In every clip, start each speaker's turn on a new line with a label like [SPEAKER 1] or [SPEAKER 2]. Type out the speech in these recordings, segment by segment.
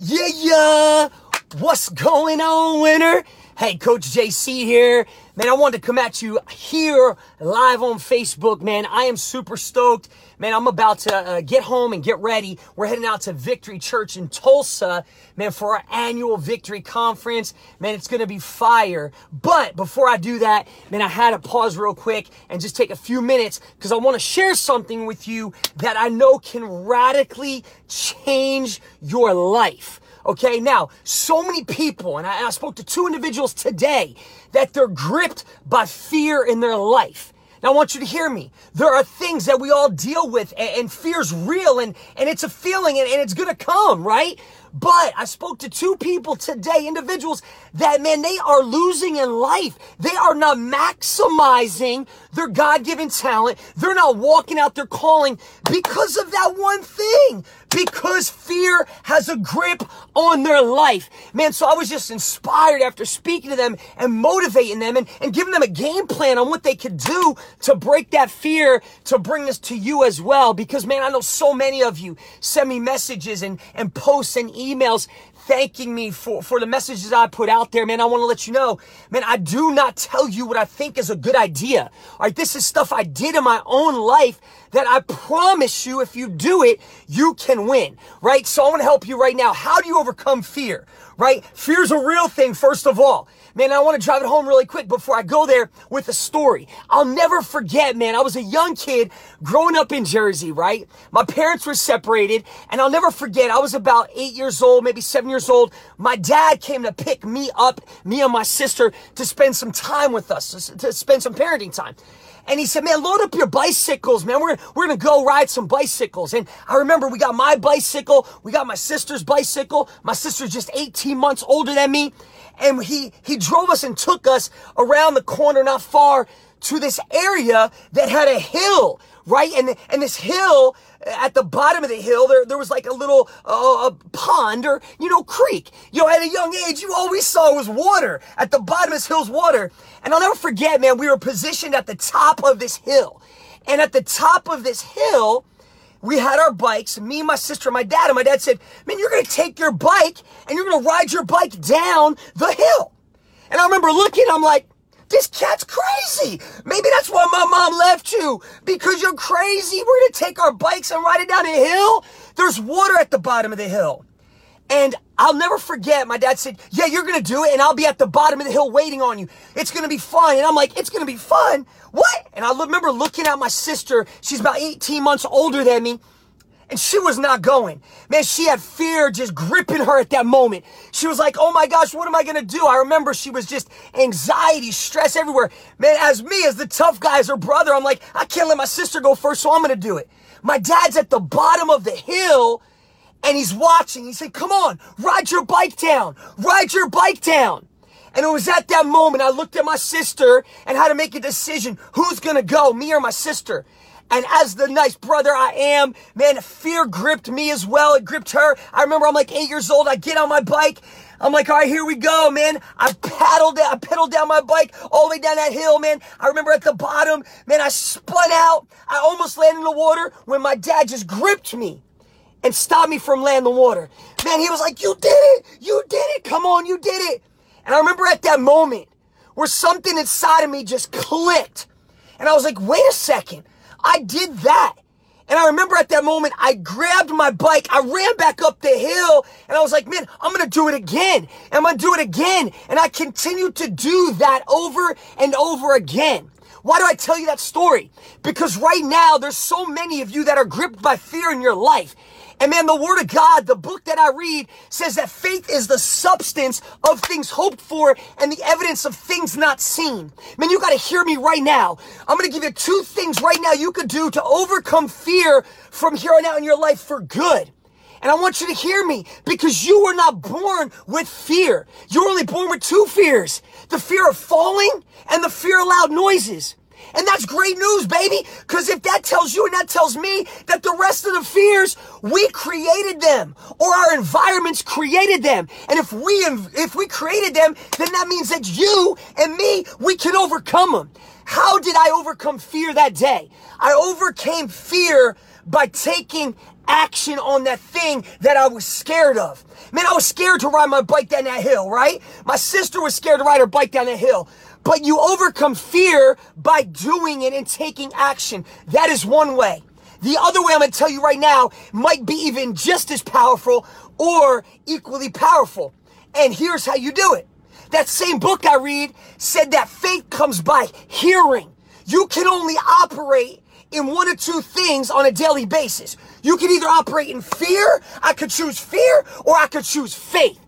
[SPEAKER 1] Yeah, yeah. What's going on, winner? Hey, Coach JC here. Man, I wanted to come at you here live on Facebook, man. I am super stoked. Man, I'm about to uh, get home and get ready. We're heading out to Victory Church in Tulsa, man, for our annual Victory Conference. Man, it's going to be fire. But before I do that, man, I had to pause real quick and just take a few minutes because I want to share something with you that I know can radically change your life. Okay, now, so many people, and I, I, spoke to two individuals today, that they're gripped by fear in their life. Now, I want you to hear me. There are things that we all deal with, and, and fear's real, and, and it's a feeling, and, and it's gonna come, right? But I spoke to two people today, individuals that, man, they are losing in life. They are not maximizing their God given talent. They're not walking out their calling because of that one thing. Because fear has a grip on their life. Man, so I was just inspired after speaking to them and motivating them and, and giving them a game plan on what they could do to break that fear, to bring this to you as well. Because man, I know so many of you send me messages and, and posts and emails thanking me for, for the messages I put out there, man. I want to let you know, man, I do not tell you what I think is a good idea. All right. This is stuff I did in my own life that I promise you, if you do it, you can win, right? So I want to help you right now. How do you overcome fear, right? Fear's a real thing, first of all. Man, I want to drive it home really quick before I go there with a story. I'll never forget, man. I was a young kid growing up in Jersey, right? My parents were separated and I'll never forget. I was about eight years old, maybe seven years old. My dad came to pick me up, me and my sister to spend some time with us, to spend some parenting time. And he said, man, load up your bicycles, man. We're, we're going to go ride some bicycles. And I remember we got my bicycle. We got my sister's bicycle. My sister's just 18 months older than me and he, he drove us and took us around the corner not far to this area that had a hill, right? And, and this hill, at the bottom of the hill, there, there was like a little uh, a pond or, you know, creek. You know, at a young age, you always saw was water. At the bottom of this hill's water. And I'll never forget, man, we were positioned at the top of this hill. And at the top of this hill, we had our bikes, me, my sister, my dad, and my dad said, man, you're going to take your bike and you're going to ride your bike down the hill. And I remember looking, I'm like, this cat's crazy. Maybe that's why my mom left you because you're crazy. We're going to take our bikes and ride it down a hill. There's water at the bottom of the hill. And I'll never forget, my dad said, yeah, you're to do it and I'll be at the bottom of the hill waiting on you. It's to be fun. And I'm like, it's to be fun. What? And I remember looking at my sister. She's about 18 months older than me. And she was not going. Man, she had fear just gripping her at that moment. She was like, oh my gosh, what am I gonna do? I remember she was just anxiety, stress everywhere. Man, as me, as the tough guy, as her brother, I'm like, I can't let my sister go first, so I'm gonna do it. My dad's at the bottom of the hill and he's watching. He said, come on, ride your bike down, ride your bike down. And it was at that moment I looked at my sister and had to make a decision. Who's gonna go, me or my sister? And as the nice brother I am, man, fear gripped me as well. It gripped her. I remember I'm like eight years old. I get on my bike. I'm like, all right, here we go, man. I paddled, I pedaled down my bike all the way down that hill, man. I remember at the bottom, man, I spun out. I almost landed in the water when my dad just gripped me and stopped me from landing the water. Man, he was like, you did it. You did it. Come on, you did it. And I remember at that moment where something inside of me just clicked. And I was like, wait a second. I did that. And I remember at that moment, I grabbed my bike, I ran back up the hill, and I was like, man, I'm gonna do it again. And I'm gonna do it again. And I continued to do that over and over again. Why do I tell you that story? Because right now, there's so many of you that are gripped by fear in your life. And man, the word of God, the book that I read says that faith is the substance of things hoped for and the evidence of things not seen. Man, you got to hear me right now. I'm going to give you two things right now you could do to overcome fear from here on out in your life for good. And I want you to hear me because you were not born with fear. You were only born with two fears. The fear of falling and the fear of loud noises. And that's great news, baby. Because if that tells you and that tells me that the rest of the fears, we created them or our environments created them. And if we, if we created them, then that means that you and me, we can overcome them. How did I overcome fear that day? I overcame fear by taking action on that thing that I was scared of. Man, I was scared to ride my bike down that hill, right? My sister was scared to ride her bike down that hill. But you overcome fear by doing it and taking action. That is one way. The other way I'm going to tell you right now might be even just as powerful or equally powerful. And here's how you do it. That same book I read said that faith comes by hearing. You can only operate in one or two things on a daily basis. You can either operate in fear, I could choose fear, or I could choose faith.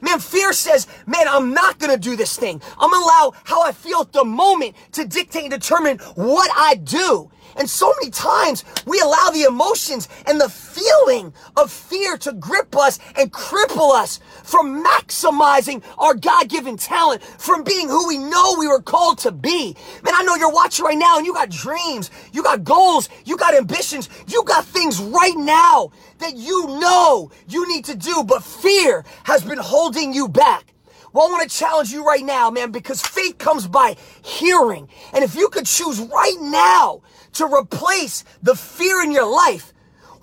[SPEAKER 1] Man, fear says, man, I'm not gonna do this thing. I'm gonna allow how I feel at the moment to dictate and determine what I do. And so many times we allow the emotions and the feeling of fear to grip us and cripple us from maximizing our God given talent, from being who we know we were called to be. Man, I know you're watching right now and you got dreams, you got goals, you got ambitions, you got things right now that you know you need to do, but fear has been holding you back. Well, I want to challenge you right now, man, because faith comes by hearing. And if you could choose right now to replace the fear in your life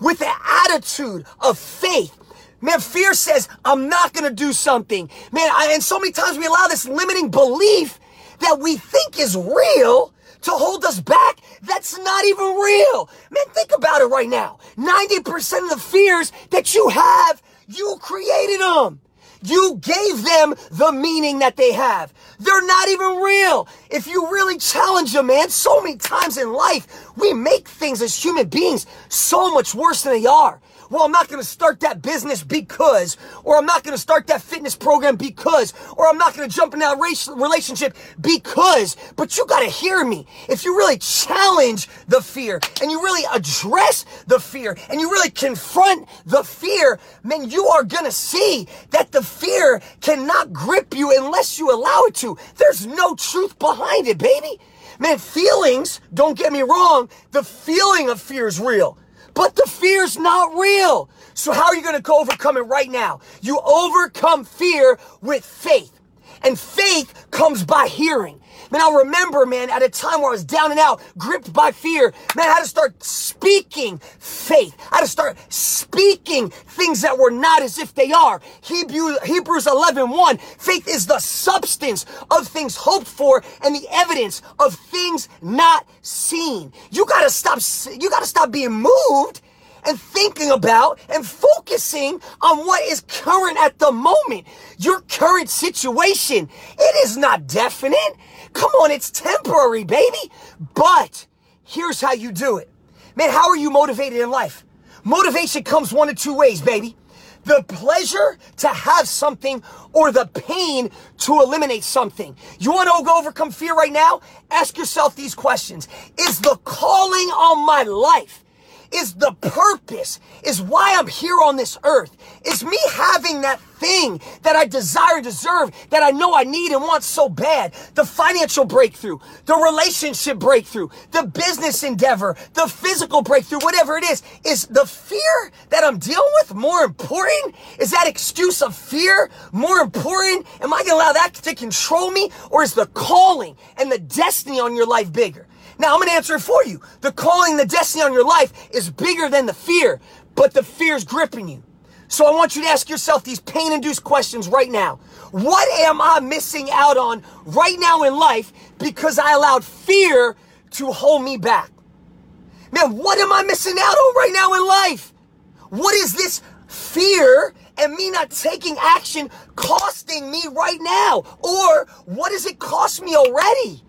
[SPEAKER 1] with the attitude of faith. Man, fear says, I'm not going to do something. Man, I, and so many times we allow this limiting belief that we think is real to hold us back. That's not even real. Man, think about it right now. 90% of the fears that you have, you created them. You gave them the meaning that they have. They're not even real. If you really challenge them, man, so many times in life, we make things as human beings so much worse than they are well, I'm not going to start that business because, or I'm not going to start that fitness program because, or I'm not going to jump in that relationship because, but you got to hear me. If you really challenge the fear and you really address the fear and you really confront the fear, man, you are going to see that the fear cannot grip you unless you allow it to. There's no truth behind it, baby. Man, feelings, don't get me wrong, the feeling of fear is real. But the fear's not real. So how are you going to overcome it right now? You overcome fear with faith. And faith comes by hearing. Man, I remember, man, at a time where I was down and out, gripped by fear, man, I had to start speaking faith. I had to start speaking things that were not as if they are. Hebrews 11, 1, faith is the substance of things hoped for and the evidence of things not seen. You gotta stop, you gotta stop being moved and thinking about and focusing on what is current at the moment. Your current situation. It is not definite. Come on, it's temporary, baby. But here's how you do it. Man, how are you motivated in life? Motivation comes one of two ways, baby. The pleasure to have something or the pain to eliminate something. You want to overcome fear right now? Ask yourself these questions. Is the calling on my life is the purpose, is why I'm here on this earth, is me having that thing that I desire deserve, that I know I need and want so bad. The financial breakthrough, the relationship breakthrough, the business endeavor, the physical breakthrough, whatever it is, is the fear that I'm dealing with more important? Is that excuse of fear more important? Am I going to allow that to control me? Or is the calling and the destiny on your life bigger? Now I'm going to answer it for you. The calling, the destiny on your life is bigger than the fear, but the fear's gripping you. So I want you to ask yourself these pain induced questions right now. What am I missing out on right now in life because I allowed fear to hold me back? Man, what am I missing out on right now in life? What is this fear and me not taking action costing me right now? Or what does it cost me already?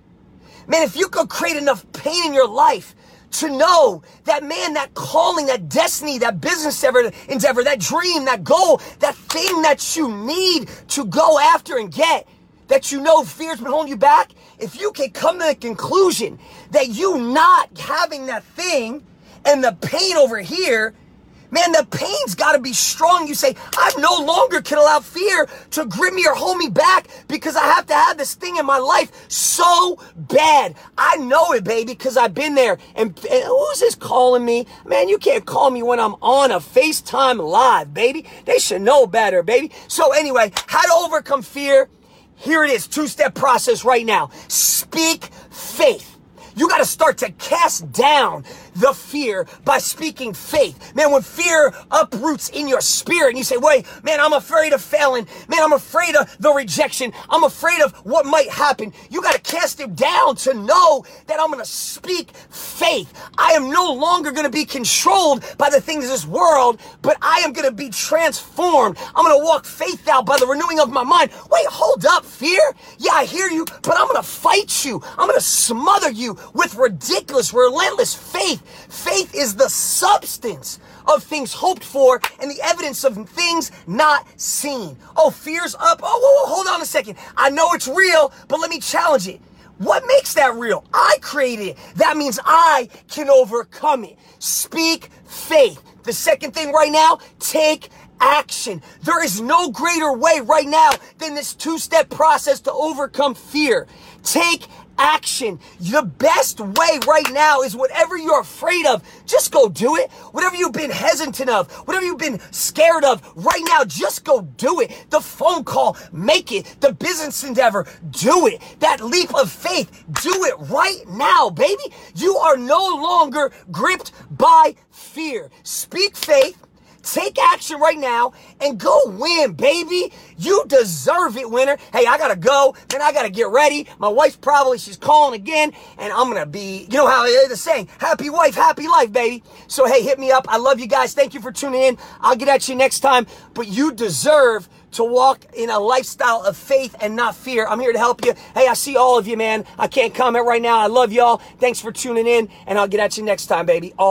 [SPEAKER 1] Man, if you could create enough pain in your life to know that man, that calling, that destiny, that business endeavor, that dream, that goal, that thing that you need to go after and get, that you know fear's been holding you back, if you can come to the conclusion that you not having that thing and the pain over here Man, the pain's got to be strong. You say, I no longer can allow fear to grip me or hold me back because I have to have this thing in my life so bad. I know it, baby, because I've been there. And, and who's this calling me? Man, you can't call me when I'm on a FaceTime live, baby. They should know better, baby. So anyway, how to overcome fear? Here it is, two-step process right now. Speak faith. You got to start to cast down the fear by speaking faith. Man, when fear uproots in your spirit and you say, wait, man, I'm afraid of failing. Man, I'm afraid of the rejection. I'm afraid of what might happen. You got to cast it down to know that I'm going to speak faith. I am no longer going to be controlled by the things of this world, but I am going to be transformed. I'm going to walk faith out by the renewing of my mind. Wait, hold up, fear. Yeah, I hear you, but I'm going to fight you. I'm going to smother you with ridiculous, relentless faith. Faith is the substance of things hoped for and the evidence of things not seen. Oh, fear's up. Oh, whoa, whoa, hold on a second. I know it's real, but let me challenge it. What makes that real? I created it. That means I can overcome it. Speak faith. The second thing right now, take action. There is no greater way right now than this two step process to overcome fear. Take action. The best way right now is whatever you're afraid of, just go do it. Whatever you've been hesitant of, whatever you've been scared of, right now, just go do it. The phone call, make it. The business endeavor, do it. That leap of faith, do it right now, baby. You are no longer gripped by fear. Speak faith Take action right now and go win, baby. You deserve it, winner. Hey, I gotta go. Then I gotta get ready. My wife's probably, she's calling again and I'm gonna be, you know how they're saying, happy wife, happy life, baby. So hey, hit me up. I love you guys. Thank you for tuning in. I'll get at you next time, but you deserve to walk in a lifestyle of faith and not fear. I'm here to help you. Hey, I see all of you, man. I can't comment right now. I love y'all. Thanks for tuning in and I'll get at you next time, baby. All